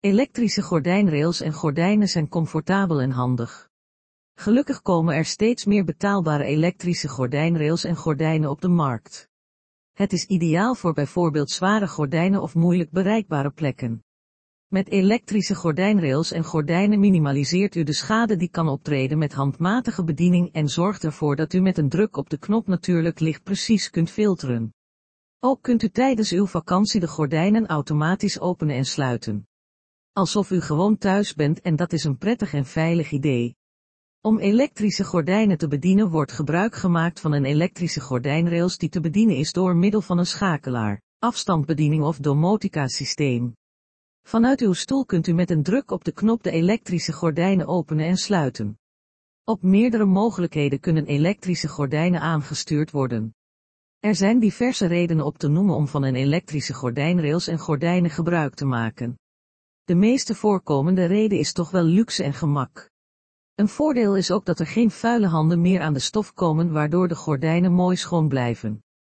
Elektrische gordijnrails en gordijnen zijn comfortabel en handig. Gelukkig komen er steeds meer betaalbare elektrische gordijnrails en gordijnen op de markt. Het is ideaal voor bijvoorbeeld zware gordijnen of moeilijk bereikbare plekken. Met elektrische gordijnrails en gordijnen minimaliseert u de schade die kan optreden met handmatige bediening en zorgt ervoor dat u met een druk op de knop natuurlijk licht precies kunt filteren. Ook kunt u tijdens uw vakantie de gordijnen automatisch openen en sluiten. Alsof u gewoon thuis bent en dat is een prettig en veilig idee. Om elektrische gordijnen te bedienen wordt gebruik gemaakt van een elektrische gordijnrails die te bedienen is door middel van een schakelaar, afstandsbediening of domotica systeem. Vanuit uw stoel kunt u met een druk op de knop de elektrische gordijnen openen en sluiten. Op meerdere mogelijkheden kunnen elektrische gordijnen aangestuurd worden. Er zijn diverse redenen op te noemen om van een elektrische gordijnrails en gordijnen gebruik te maken. De meeste voorkomende reden is toch wel luxe en gemak. Een voordeel is ook dat er geen vuile handen meer aan de stof komen waardoor de gordijnen mooi schoon blijven.